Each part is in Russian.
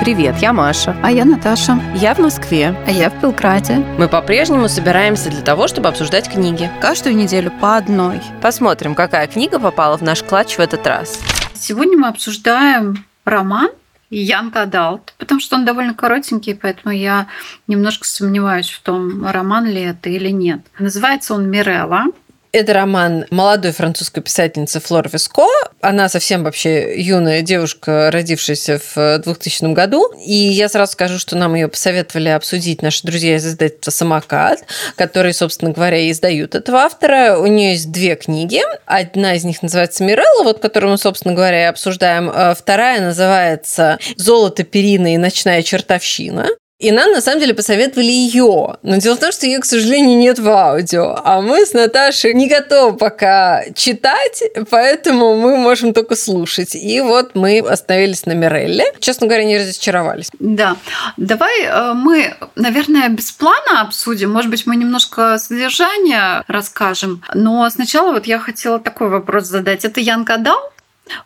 Привет, я Маша. А я Наташа. Я в Москве. А я в Белграде. Мы по-прежнему собираемся для того, чтобы обсуждать книги. Каждую неделю по одной. Посмотрим, какая книга попала в наш клатч в этот раз. Сегодня мы обсуждаем роман Young Adult, потому что он довольно коротенький, поэтому я немножко сомневаюсь в том, роман ли это или нет. Называется он «Мирелла». Это роман молодой французской писательницы Флор Виско. Она совсем вообще юная девушка, родившаяся в 2000 году. И я сразу скажу, что нам ее посоветовали обсудить наши друзья из издательства «Самокат», которые, собственно говоря, издают этого автора. У нее есть две книги. Одна из них называется «Мирелла», вот которую мы, собственно говоря, и обсуждаем. А вторая называется «Золото, перина и ночная чертовщина». И нам, на самом деле, посоветовали ее. Но дело в том, что ее, к сожалению, нет в аудио. А мы с Наташей не готовы пока читать, поэтому мы можем только слушать. И вот мы остановились на Мирелле. Честно говоря, не разочаровались. Да. Давай э, мы, наверное, без плана обсудим. Может быть, мы немножко содержание расскажем. Но сначала вот я хотела такой вопрос задать. Это Ян Кадал?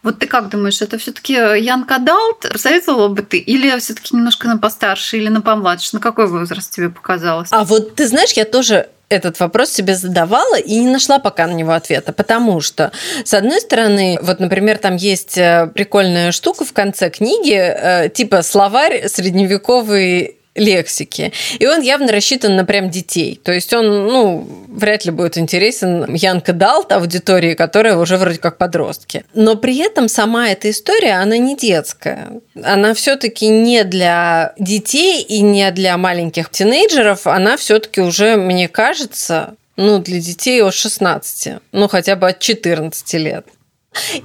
Вот ты как думаешь, это все-таки Ян Кадалт советовала бы ты, или все-таки немножко на постарше, или на помладше? На какой возраст тебе показалось? А вот ты знаешь, я тоже этот вопрос себе задавала и не нашла пока на него ответа, потому что, с одной стороны, вот, например, там есть э, прикольная штука в конце книги, э, типа словарь средневековый лексики. И он явно рассчитан на прям детей. То есть он, ну, вряд ли будет интересен Янка Далт аудитории, которая уже вроде как подростки. Но при этом сама эта история, она не детская. Она все-таки не для детей и не для маленьких тинейджеров. Она все-таки уже, мне кажется, ну, для детей от 16, ну, хотя бы от 14 лет.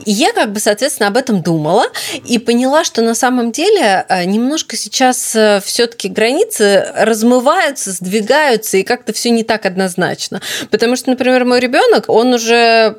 И я как бы, соответственно, об этом думала и поняла, что на самом деле э, немножко сейчас э, все-таки границы размываются, сдвигаются, и как-то все не так однозначно. Потому что, например, мой ребенок, он уже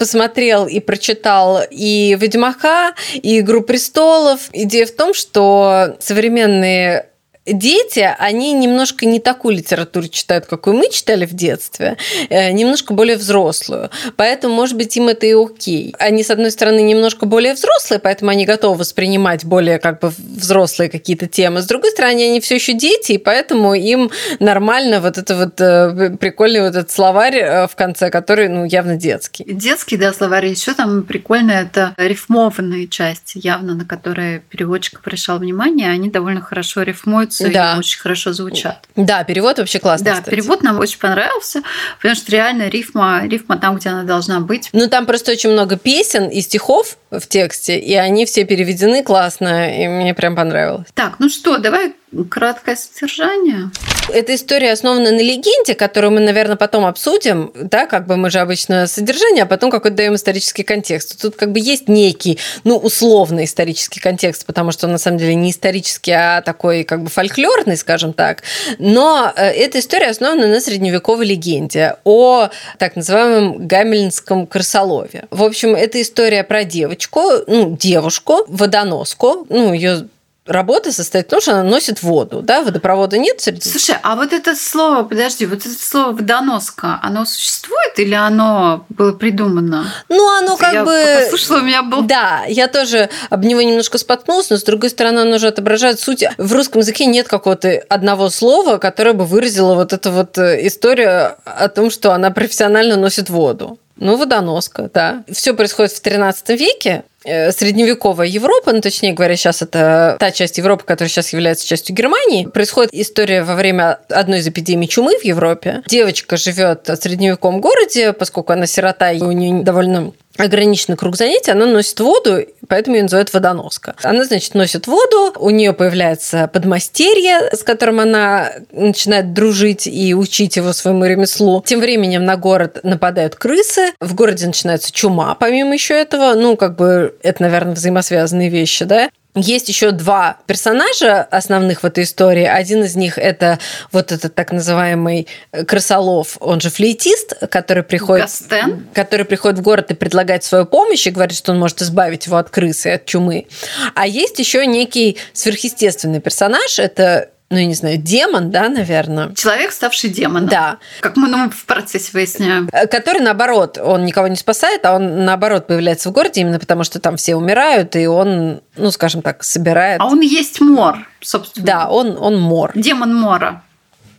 посмотрел и прочитал и «Ведьмака», и «Игру престолов». Идея в том, что современные дети, они немножко не такую литературу читают, какую мы читали в детстве, э, немножко более взрослую. Поэтому, может быть, им это и окей. Они, с одной стороны, немножко более взрослые, поэтому они готовы воспринимать более как бы взрослые какие-то темы. С другой стороны, они все еще дети, и поэтому им нормально вот это вот э, прикольный вот этот словарь э, в конце, который, ну, явно детский. Детский, да, словарь. Еще там прикольно это рифмованные части, явно на которые переводчик обращал внимание, они довольно хорошо рифмуются да. очень хорошо звучат. Да, перевод вообще классный. Да, кстати. перевод нам очень понравился, потому что реально рифма, рифма там, где она должна быть. Ну, там просто очень много песен и стихов в тексте, и они все переведены классно, и мне прям понравилось. Так, ну что, давай краткое содержание. Эта история основана на легенде, которую мы, наверное, потом обсудим, да, как бы мы же обычно содержание, а потом какой-то даем исторический контекст. Тут как бы есть некий, ну, условный исторический контекст, потому что он на самом деле не исторический, а такой как бы фольклорный, скажем так. Но э, эта история основана на средневековой легенде о так называемом гамельнском крысолове. В общем, это история про девочку, ну, девушку, водоноску, ну, ее работа состоит в том, что она носит воду, да, водопровода нет среди... Слушай, а вот это слово, подожди, вот это слово «водоноска», оно существует или оно было придумано? Ну, оно как я бы... Слушала, у меня был... Да, я тоже об него немножко споткнулась, но, с другой стороны, оно же отображает суть. В русском языке нет какого-то одного слова, которое бы выразило вот эту вот э, историю о том, что она профессионально носит воду. Ну, водоноска, да. Все происходит в 13 веке. Э, средневековая Европа, ну, точнее говоря, сейчас это та часть Европы, которая сейчас является частью Германии. Происходит история во время одной из эпидемий чумы в Европе. Девочка живет в средневековом городе, поскольку она сирота, и у нее довольно ограниченный круг занятий, она носит воду, поэтому ее называют водоноска. Она, значит, носит воду, у нее появляется подмастерье, с которым она начинает дружить и учить его своему ремеслу. Тем временем на город нападают крысы, в городе начинается чума, помимо еще этого, ну, как бы это, наверное, взаимосвязанные вещи, да. Есть еще два персонажа основных в этой истории. Один из них это вот этот так называемый крысолов, он же флейтист, который приходит, Гастен. который приходит в город и предлагает свою помощь и говорит, что он может избавить его от крысы, от чумы. А есть еще некий сверхъестественный персонаж, это ну, я не знаю, демон, да, наверное. Человек, ставший демоном. Да. Как мы ну, в процессе выясняем. Э, который, наоборот, он никого не спасает, а он, наоборот, появляется в городе именно потому, что там все умирают, и он, ну, скажем так, собирает... А он есть мор, собственно. Да, он, он мор. Демон мора.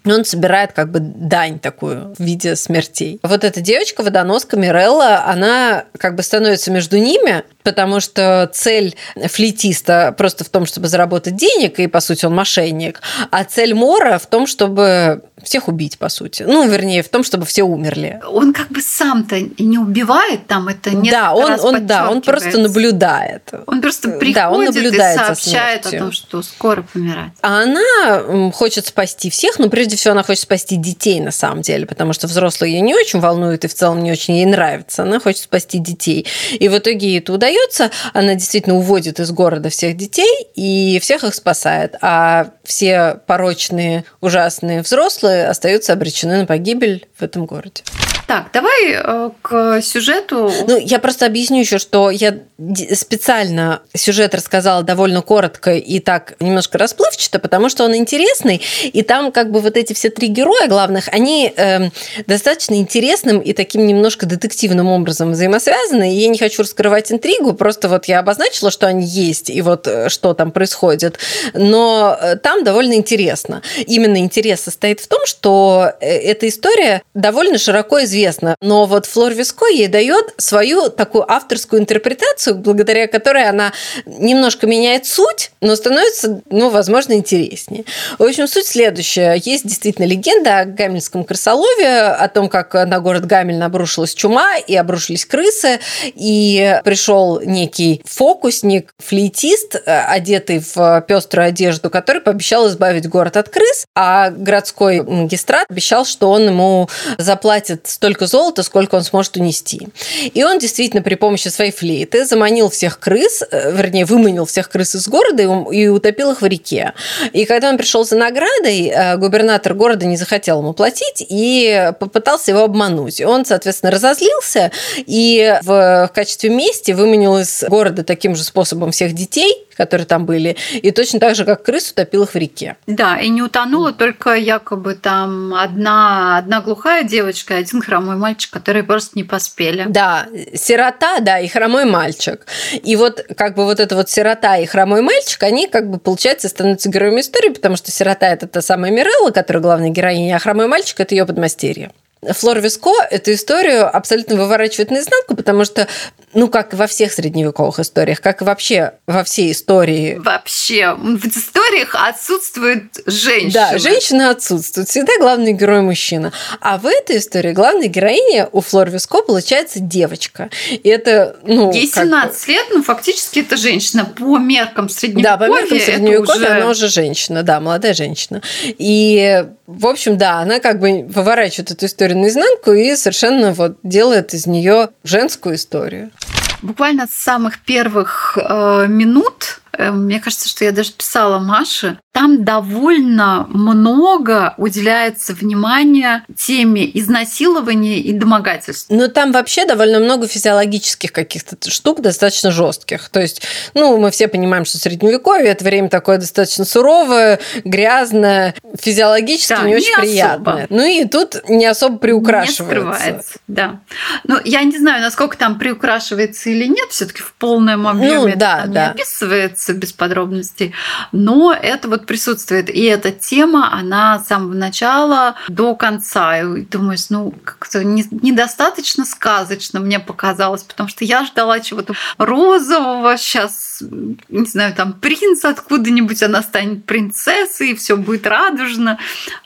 Он собирает как бы дань такую в виде смертей. Вот эта девочка, водоноска Мирелла, она как бы становится между ними, потому что цель флейтиста просто в том, чтобы заработать денег, и, по сути, он мошенник, а цель Мора в том, чтобы всех убить, по сути. Ну, вернее, в том, чтобы все умерли. Он как бы сам-то не убивает там, это не Да, он, он, да, он просто наблюдает. Он просто приходит да, он наблюдает и сообщает о том, что скоро помирать. А она хочет спасти всех, но прежде всего она хочет спасти детей на самом деле, потому что взрослые ее не очень волнуют и в целом не очень ей нравится. Она хочет спасти детей. И в итоге ей это удается. Она действительно уводит из города всех детей и всех их спасает. А все порочные, ужасные взрослые остаются обречены на погибель в этом городе. Так, давай э, к сюжету. Ну, я просто объясню еще, что я специально сюжет рассказала довольно коротко и так немножко расплывчато, потому что он интересный, и там как бы вот эти все три героя главных, они э, достаточно интересным и таким немножко детективным образом взаимосвязаны, и я не хочу раскрывать интригу, просто вот я обозначила, что они есть, и вот э, что там происходит, но э, там довольно интересно. Именно интерес состоит в том, что эта история довольно широко известна известно. Но вот Флор Виско ей дает свою такую авторскую интерпретацию, благодаря которой она немножко меняет суть, но становится, ну, возможно, интереснее. В общем, суть следующая. Есть действительно легенда о гамельском крысолове, о том, как на город Гамель обрушилась чума и обрушились крысы, и пришел некий фокусник, флейтист, одетый в пеструю одежду, который пообещал избавить город от крыс, а городской магистрат обещал, что он ему заплатит столько золота, сколько он сможет унести. И он действительно при помощи своей флейты заманил всех крыс, э, вернее, выманил всех крыс из города и утопил их в реке. И когда он пришел за наградой, э, губернатор города не захотел ему платить и попытался его обмануть. Он, соответственно, разозлился и в качестве мести выманил из города таким же способом всех детей, которые там были, и точно так же, как крыс, утопил их в реке. Да, и не утонула только якобы там одна, одна глухая девочка и один хромой мальчик, которые просто не поспели. Да, сирота, да, и хромой мальчик. И вот как бы вот эта вот сирота и хромой мальчик, они как бы, получается, становятся героями истории, потому что сирота – это та самая Мирелла, которая главная героиня, а хромой мальчик – это ее подмастерье. Флор Виско эту историю абсолютно выворачивает наизнанку, потому что, ну, как и во всех средневековых историях, как и вообще во всей истории. Вообще, в историях отсутствует женщина. Да, женщина отсутствует. Всегда главный герой мужчина. А в этой истории главной героиня у Флор Виско получается девочка. И это, ну... Ей 17 как... лет, ну, фактически это женщина. По меркам средневековья Да, по меркам средневековья уже... она уже женщина, да, молодая женщина. И, в общем, да, она как бы выворачивает эту историю историю наизнанку и совершенно вот делает из нее женскую историю. Буквально с самых первых э, минут мне кажется, что я даже писала Маше, там довольно много уделяется внимания теме изнасилования и домогательств. Но там вообще довольно много физиологических каких-то штук достаточно жестких. То есть, ну, мы все понимаем, что средневековье это время такое достаточно суровое, грязное, физиологически да, не, не очень особо. приятное. Ну и тут не особо приукрашивается. Не скрывается, да. Ну, я не знаю, насколько там приукрашивается или нет, все-таки в полном объеме ну, да, это да. не описывается делиться без подробностей, но это вот присутствует. И эта тема, она с самого начала до конца. И думаешь, ну, как-то недостаточно сказочно мне показалось, потому что я ждала чего-то розового, сейчас, не знаю, там принц откуда-нибудь, она станет принцессой, и все будет радужно,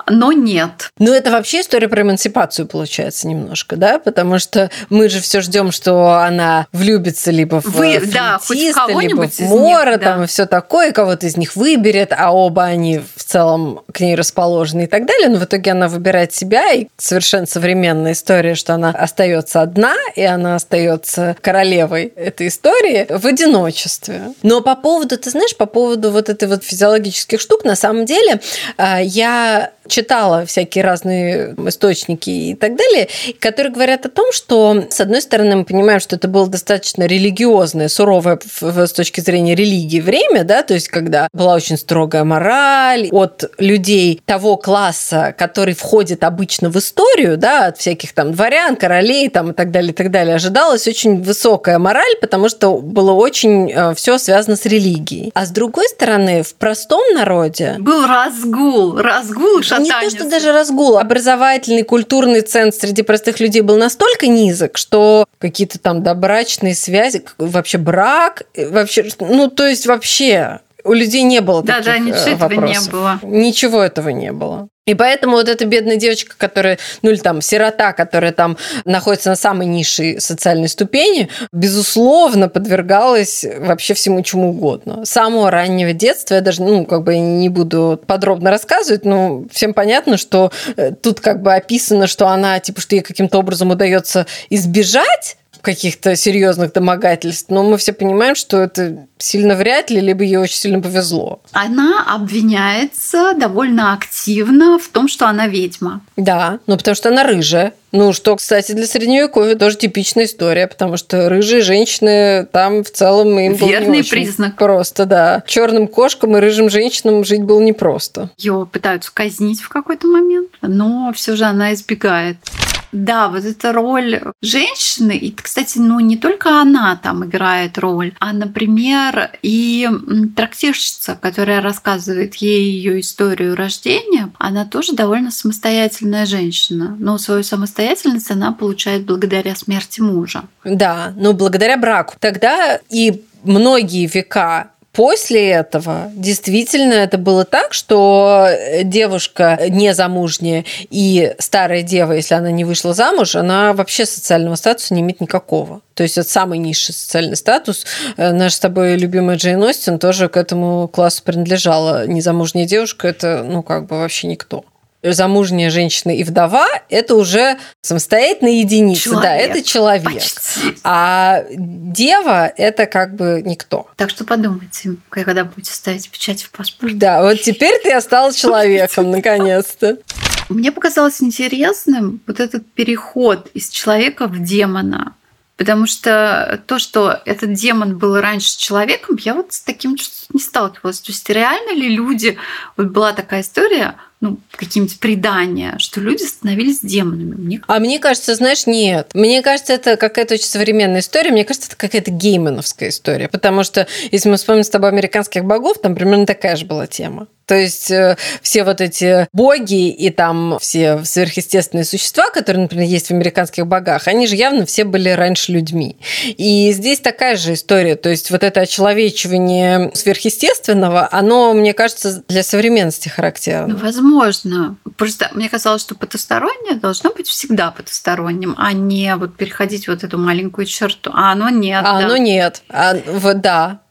но нет. Ну, это вообще история про эмансипацию получается немножко, да, потому что мы же все ждем, что она влюбится либо в Вы, да, хоть либо в Мора, них, да. Там и все такое, кого-то из них выберет, а оба они в целом к ней расположены и так далее. Но в итоге она выбирает себя, и совершенно современная история, что она остается одна, и она остается королевой этой истории в одиночестве. Но по поводу, ты знаешь, по поводу вот этой вот физиологических штук, на самом деле, э, я читала всякие разные источники и так далее, которые говорят о том, что, с одной стороны, мы понимаем, что это было достаточно религиозное, суровое с точки зрения религии время, да, то есть когда была очень строгая мораль от людей того класса, который входит обычно в историю, да, от всяких там дворян, королей там и так далее, и так далее, ожидалась очень высокая мораль, потому что было очень э, все связано с религией. А с другой стороны, в простом народе... Был разгул, разгул Не то, что даже разгул. Образовательный, культурный центр среди простых людей был настолько низок, что какие-то там добрачные связи, вообще брак, э, вообще, ну, то есть вообще у людей не было да, таких Да, ничего э, этого вопросов. не было. Ничего этого не было. И поэтому вот эта бедная девочка, которая, ну или там сирота, которая там находится на самой низшей социальной ступени, безусловно, подвергалась вообще всему чему угодно. С самого раннего детства, я даже, ну, как бы не буду подробно рассказывать, но всем понятно, что э, тут как бы описано, что она, типа, что ей каким-то образом удается избежать каких-то серьезных домогательств, но мы все понимаем, что это сильно вряд ли, либо ей очень сильно повезло. Она обвиняется довольно активно в том, что она ведьма. Да, ну потому что она рыжая. Ну, что, кстати, для средневековья тоже типичная история, потому что рыжие женщины там в целом им Верный было не очень признак. Просто, да. Черным кошкам и рыжим женщинам жить было непросто. Ее пытаются казнить в какой-то момент, но все же она избегает. Да, вот эта роль женщины, и, кстати, ну не только она там играет роль, а, например, и трактирщица, которая рассказывает ей ее историю рождения, она тоже довольно самостоятельная женщина. Но свою самостоятельность она получает благодаря смерти мужа. Да, но благодаря браку. Тогда и многие века После этого действительно это было так, что девушка незамужняя и старая дева, если она не вышла замуж, она вообще социального статуса не имеет никакого. То есть это самый низший социальный статус. Э, наша с тобой любимая Джейн Остин тоже к этому классу принадлежала. Незамужняя девушка – это, ну, как бы вообще никто замужняя женщина и вдова – это уже самостоятельная единица. Человек. Да, это человек. Почти. А дева – это как бы никто. Так что подумайте, когда будете ставить печать в паспорт. Да, вот теперь ты осталась человеком, наконец-то. Мне показалось интересным вот этот переход из человека в демона. Потому что то, что этот демон был раньше человеком, я вот с таким не сталкивалась. То есть реально ли люди... Вот была такая история, ну, какие-нибудь предания, что люди становились демонами. Мне... А мне кажется, знаешь, нет. Мне кажется, это какая-то очень современная история. Мне кажется, это какая-то геймановская история. Потому что, если мы вспомним с тобой американских богов, там примерно такая же была тема. То есть э, все вот эти боги и там все сверхъестественные существа, которые, например, есть в американских богах, они же явно все были раньше людьми. И здесь такая же история. То есть вот это очеловечивание сверхъестественного, оно, мне кажется, для современности характерно. Ну, возможно. Просто мне казалось, что потустороннее должно быть всегда потусторонним, а не вот переходить вот эту маленькую черту. А оно нет. А да. оно нет. А, вот, да,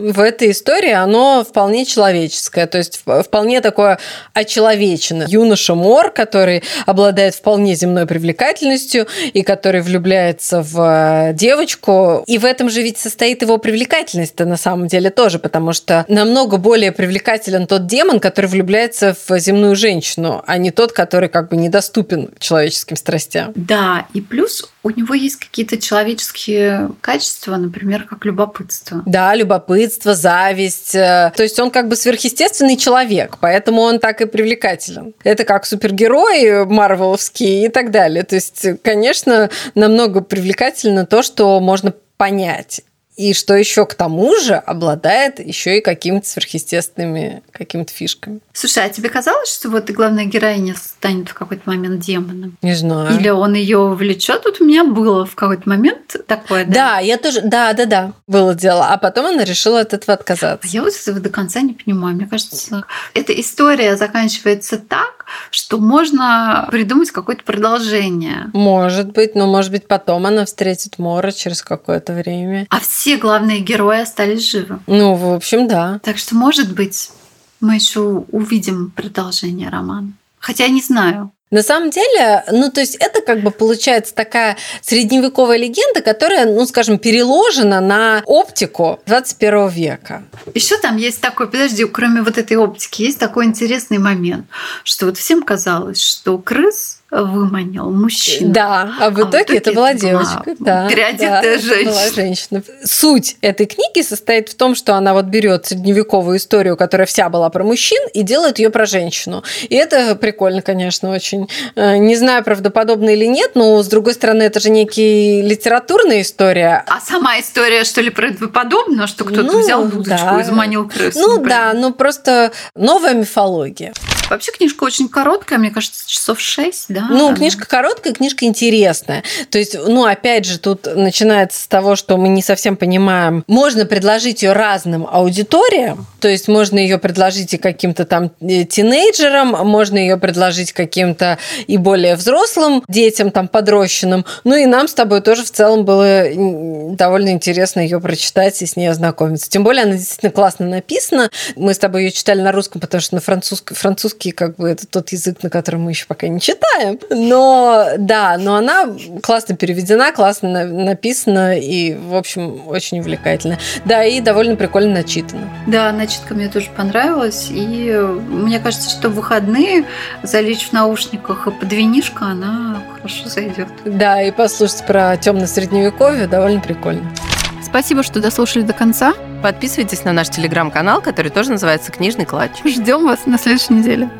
в этой истории оно вполне человеческое, то есть вполне такое очеловеченное. Юноша Мор, который обладает вполне земной привлекательностью и который влюбляется в девочку. И в этом же ведь состоит его привлекательность-то на самом деле тоже, потому что намного более привлекателен тот демон, который влюбляется в земную женщину, а не тот, который как бы недоступен человеческим страстям. Да, и плюс у него есть какие-то человеческие качества, например, как любопытство. Да, любопытство, зависть. То есть он как бы сверхъестественный человек, поэтому он так и привлекателен. Это как супергерои марвеловские и так далее. То есть, конечно, намного привлекательно то, что можно понять. И что еще к тому же обладает еще и какими-то сверхъестественными какими-то фишками. Слушай, а тебе казалось, что вот и главная героиня станет в какой-то момент демоном? Не знаю. Или он ее влечет? Тут у меня было в какой-то момент такое. Да, да я тоже, да, да, да, было дело. А потом она решила от этого отказаться. А я вот этого до конца не понимаю. Мне кажется, эта история заканчивается так, что можно придумать какое-то продолжение. Может быть, но может быть потом она встретит Мора через какое-то время. А все главные герои остались живы. Ну, в общем, да. Так что, может быть, мы еще увидим продолжение романа. Хотя не знаю. На самом деле, ну, то есть это как бы получается такая средневековая легенда, которая, ну, скажем, переложена на оптику 21 века. Еще там есть такой, подожди, кроме вот этой оптики, есть такой интересный момент, что вот всем казалось, что крыс выманил мужчина. Да, а в итоге, а в итоге это была девочка. Да, переодетая да, женщина. Была женщина. Суть этой книги состоит в том, что она вот берет средневековую историю, которая вся была про мужчин, и делает ее про женщину. И это прикольно, конечно, очень. Э, не знаю, правдоподобно или нет, но с другой стороны, это же некий литературная история. А сама история, что ли, правдоподобна, что кто-то ну, взял удочку да. и заманил крысу? Ну например. да, ну просто новая мифология. Вообще книжка очень короткая, мне кажется, часов шесть, да? Ну, книжка короткая, книжка интересная. То есть, ну, опять же, тут начинается с того, что мы не совсем понимаем. Можно предложить ее разным аудиториям, то есть можно ее предложить и каким-то там э, тинейджерам, можно ее предложить каким-то и более взрослым детям, там, подрощенным. Ну, и нам с тобой тоже в целом было довольно интересно ее прочитать и с ней ознакомиться. Тем более она действительно классно написана. Мы с тобой ее читали на русском, потому что на французском, французский русский, как бы это тот язык, на котором мы еще пока не читаем. Но да, но она классно переведена, классно написана и, в общем, очень увлекательна. Да, и довольно прикольно начитана. Да, начитка мне тоже понравилась. И мне кажется, что в выходные залечь в наушниках и под винишко она хорошо зайдет. Да, и послушать про темное средневековье довольно прикольно. Спасибо, что дослушали до конца. Подписывайтесь на наш телеграм-канал, который тоже называется «Книжный клатч». Ждем вас на следующей неделе.